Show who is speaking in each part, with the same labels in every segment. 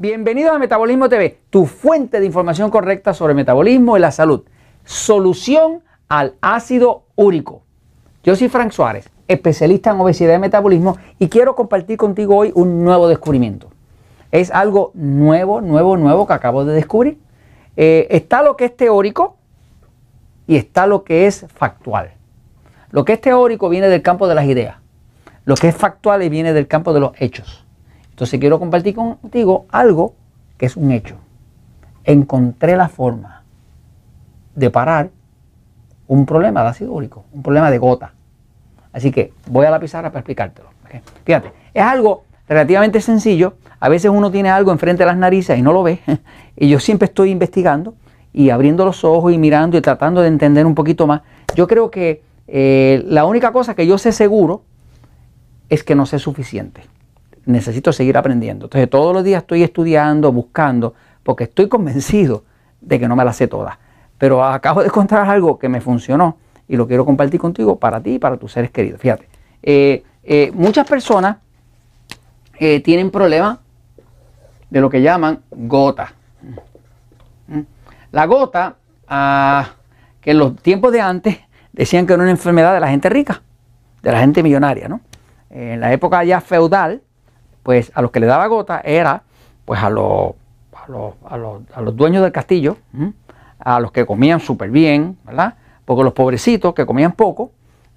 Speaker 1: Bienvenidos a Metabolismo TV, tu fuente de información correcta sobre metabolismo y la salud. Solución al ácido úrico. Yo soy Frank Suárez, especialista en obesidad y metabolismo y quiero compartir contigo hoy un nuevo descubrimiento. Es algo nuevo, nuevo, nuevo que acabo de descubrir. Eh, está lo que es teórico y está lo que es factual. Lo que es teórico viene del campo de las ideas. Lo que es factual viene del campo de los hechos. Entonces quiero compartir contigo algo que es un hecho. Encontré la forma de parar un problema de ácido úrico, un problema de gota. Así que voy a la pizarra para explicártelo. Fíjate, es algo relativamente sencillo. A veces uno tiene algo enfrente de las narices y no lo ve. Y yo siempre estoy investigando y abriendo los ojos y mirando y tratando de entender un poquito más. Yo creo que eh, la única cosa que yo sé seguro es que no sé suficiente. Necesito seguir aprendiendo. Entonces todos los días estoy estudiando, buscando, porque estoy convencido de que no me la sé todas. Pero acabo de encontrar algo que me funcionó y lo quiero compartir contigo para ti y para tus seres queridos. Fíjate, eh, eh, muchas personas tienen problemas de lo que llaman gota. ¿Mm? La gota, ah, que en los tiempos de antes decían que era una enfermedad de la gente rica, de la gente millonaria, ¿no? En la época ya feudal, pues a los que le daba gota era pues a los, a los, dueños del castillo, a los que comían súper bien, ¿verdad? Porque los pobrecitos que comían poco,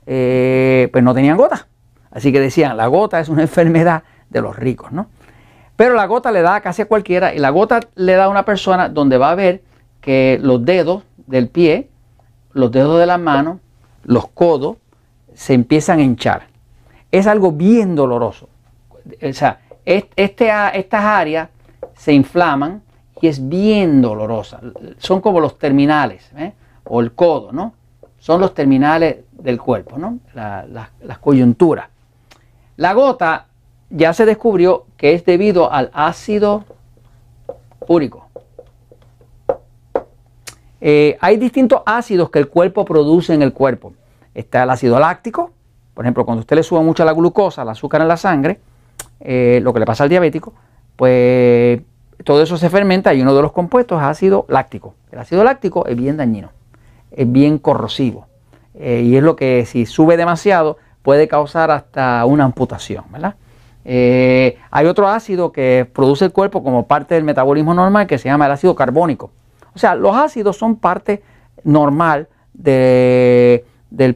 Speaker 1: eh, pues no tenían gota. Así que decían, la gota es una enfermedad de los ricos, ¿no? Pero la gota le da casi a cualquiera y la gota le da a una persona donde va a ver que los dedos del pie, los dedos de las manos, los codos se empiezan a hinchar. Es algo bien doloroso. O sea, este, estas áreas se inflaman y es bien dolorosa. Son como los terminales, ¿eh? o el codo, ¿no? Son los terminales del cuerpo, ¿no? las coyunturas. La gota ya se descubrió que es debido al ácido úrico. Eh, hay distintos ácidos que el cuerpo produce en el cuerpo. Está el ácido láctico, por ejemplo, cuando usted le sube mucho la glucosa, el azúcar en la sangre, eh, lo que le pasa al diabético, pues todo eso se fermenta y uno de los compuestos es ácido láctico. El ácido láctico es bien dañino, es bien corrosivo eh, y es lo que si sube demasiado puede causar hasta una amputación, ¿verdad? hay otro ácido que produce el cuerpo como parte del metabolismo normal que se llama el ácido carbónico. O sea, los ácidos son parte normal del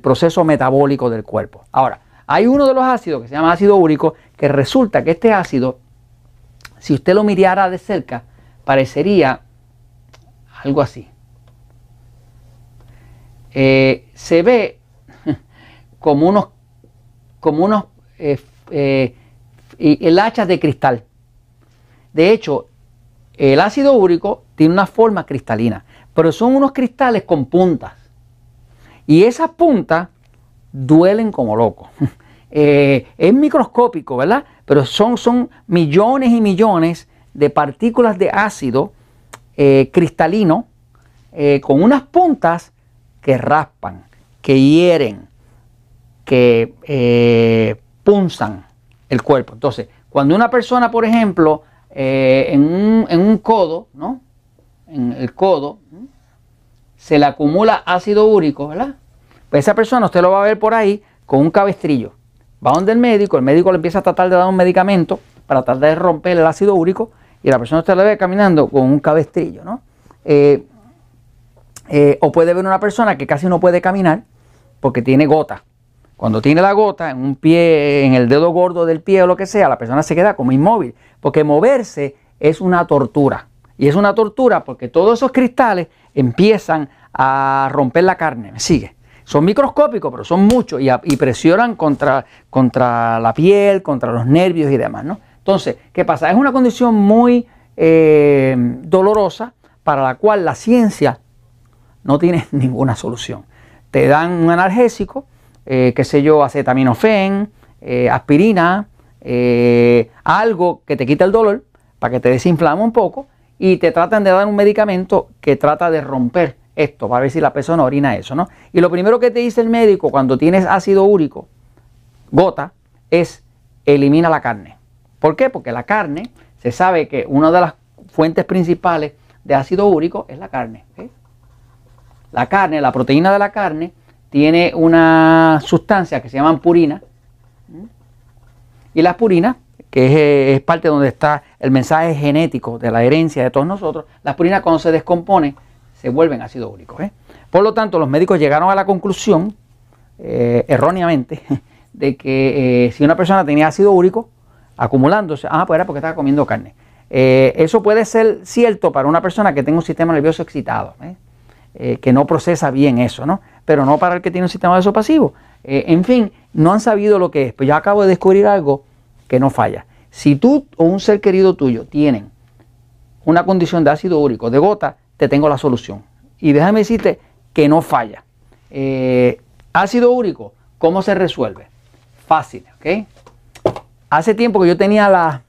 Speaker 1: proceso metabólico del cuerpo. Ahora, hay uno de los ácidos que se llama ácido úrico, que resulta que este ácido, si usted lo mirara de cerca, parecería algo así. Eh, se ve como unos, como unos eh, eh, hachas de cristal. De hecho, el ácido úrico tiene una forma cristalina, pero son unos cristales con puntas. Y esas puntas duelen como locos. Eh, es microscópico, ¿verdad? Pero son, son millones y millones de partículas de ácido eh, cristalino eh, con unas puntas que raspan, que hieren, que punzan el cuerpo. Entonces, cuando una persona, por ejemplo, en un, en, un, codo, ¿no? en el codo, se le acumula ácido úrico, ¿verdad? Pues esa persona usted lo va a ver por ahí con un cabestrillo. Va donde el médico, el médico le empieza a tratar de dar un medicamento para tratar de romper el ácido úrico y la persona usted la ve caminando con un cabestrillo, ¿no? Eh, eh, o puede ver una persona que casi no puede caminar porque tiene gota. Cuando tiene la gota en un pie, en el dedo gordo del pie o lo que sea, la persona se queda como inmóvil, porque moverse es una tortura. Y es una tortura porque todos esos cristales empiezan a romper la carne. ¿Me sigue? Son microscópicos, pero son muchos y, presionan contra, contra, la piel, contra los nervios y demás. ¿no? Entonces, ¿qué pasa? Es una condición muy eh, dolorosa para la cual la ciencia no tiene ninguna solución. Te dan un analgésico, eh, qué sé yo, acetaminofén, eh, aspirina, algo que te quita el dolor para que te desinflame un poco y te tratan de dar un medicamento que trata de romper esto, para ver si la persona orina eso, ¿no? Y lo primero que te dice el médico cuando tienes ácido úrico, gota, es elimina la carne. ¿Por qué? Porque la carne se sabe que una de las fuentes principales de ácido úrico es la carne. La carne, la proteína de la carne, tiene una sustancia que se llama purina. Y la purina, que es, parte donde está el mensaje genético de la herencia de todos nosotros, las purinas cuando se descompone se vuelven ácido úrico. ¿eh? Por lo tanto, los médicos llegaron a la conclusión, eh, erróneamente, de que eh, si una persona tenía ácido úrico acumulándose, ah, pues era porque estaba comiendo carne. eso puede ser cierto para una persona que tenga un sistema nervioso excitado, que no procesa bien eso, ¿no? Pero no para el que tiene un sistema nervioso pasivo. en fin, no han sabido lo que es. Pues yo acabo de descubrir algo que no falla. Si tú o un ser querido tuyo tienen una condición de ácido úrico, de gota, te tengo la solución. Y déjame decirte que no falla. Eh, ácido úrico, ¿cómo se resuelve? Fácil, ¿ok? Hace tiempo que yo tenía la,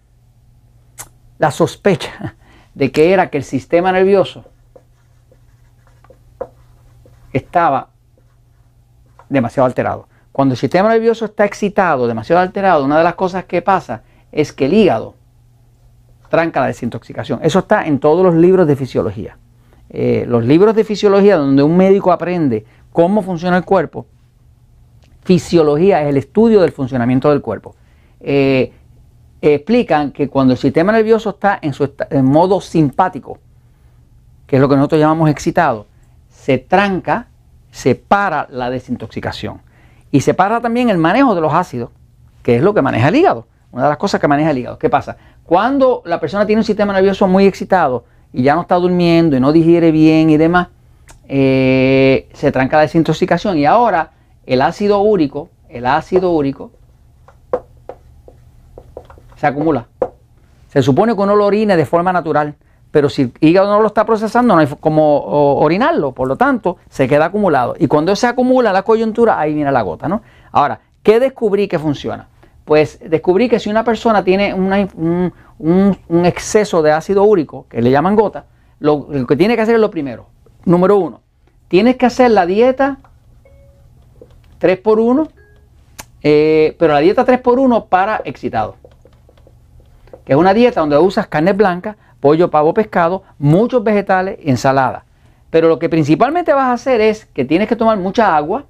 Speaker 1: la sospecha de que era que el sistema nervioso estaba demasiado alterado. Cuando el sistema nervioso está excitado, demasiado alterado, una de las cosas que pasa es que el hígado tranca la desintoxicación. Eso está en todos los libros de fisiología. Eh, los libros de fisiología donde un médico aprende cómo funciona el cuerpo, fisiología es el estudio del funcionamiento del cuerpo. Eh, explican que cuando el sistema nervioso está en su en modo simpático, que es lo que nosotros llamamos excitado, se tranca, se para la desintoxicación. Y se para también el manejo de los ácidos, que es lo que maneja el hígado. Una de las cosas que maneja el hígado. ¿Qué pasa? Cuando la persona tiene un sistema nervioso muy excitado y ya no está durmiendo y no digiere bien y demás, eh, se tranca la desintoxicación y ahora el ácido úrico, el ácido úrico, se acumula. Se supone que uno lo orine de forma natural, pero si el hígado no lo está procesando, no hay como orinarlo, por lo tanto, se queda acumulado. Y cuando se acumula la coyuntura, ahí viene la gota, ¿no? Ahora, ¿qué descubrí que funciona? Pues descubrí que si una persona tiene un, exceso de ácido úrico, que le llaman gota, lo, que tiene que hacer es lo primero. Número uno, tienes que hacer la dieta 3x1, eh, pero la dieta 3x1 para excitado. Que es una dieta donde usas carne blanca, pollo, pavo, pescado, muchos vegetales, ensalada. Pero lo que principalmente vas a hacer es que tienes que tomar mucha agua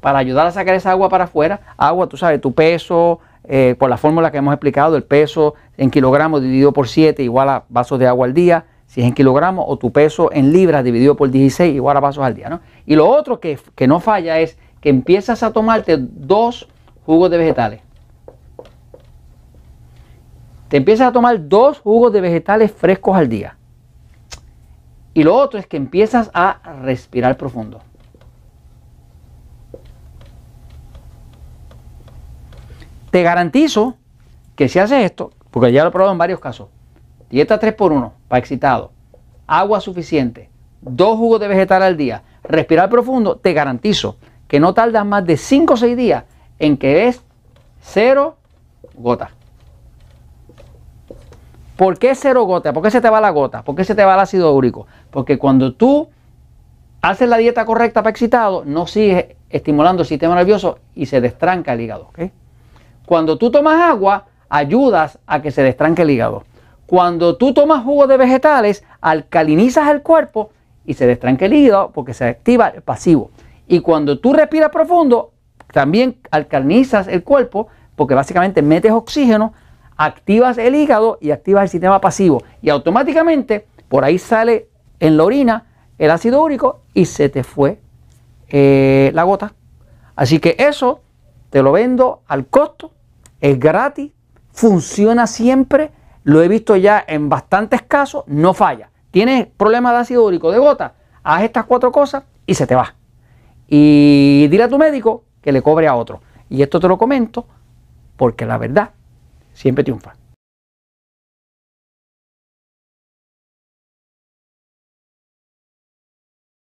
Speaker 1: para ayudar a sacar esa agua para afuera. Agua, tú sabes, tu peso, eh, por la fórmula que hemos explicado, el peso en kilogramos dividido por 7 igual a vasos de agua al día, si es en kilogramos, o tu peso en libras dividido por 16 igual a vasos al día. ¿no? Y lo otro que, que no falla es que empiezas a tomarte dos jugos de vegetales te empiezas a tomar dos jugos de vegetales frescos al día. Y lo otro es que empiezas a respirar profundo. Te garantizo que si haces esto, porque ya lo he probado en varios casos, dieta 3x1 para excitado, agua suficiente, dos jugos de vegetal al día, respirar profundo, te garantizo que no tardas más de 5 o 6 días en que es cero gotas. ¿Por qué cero gota? ¿Por qué se te va la gota? ¿Por qué se te va el ácido úrico? Porque cuando tú haces la dieta correcta para excitado, no sigues estimulando el sistema nervioso y se destranca el hígado. Cuando tú tomas agua, ayudas a que se destranque el hígado. Cuando tú tomas jugo de vegetales, alcalinizas el cuerpo y se destranca el hígado porque se activa el pasivo. Y cuando tú respiras profundo, también alcalinizas el cuerpo porque básicamente metes oxígeno activas el hígado y activas el sistema pasivo. Y automáticamente por ahí sale en la orina el ácido úrico y se te fue eh, la gota. Así que eso te lo vendo al costo, es gratis, funciona siempre, lo he visto ya en bastantes casos, no falla. Tienes problemas de ácido úrico, de gota, haz estas cuatro cosas y se te va. Y dile a tu médico que le cobre a otro. Y esto te lo comento porque la verdad siempre triunfa.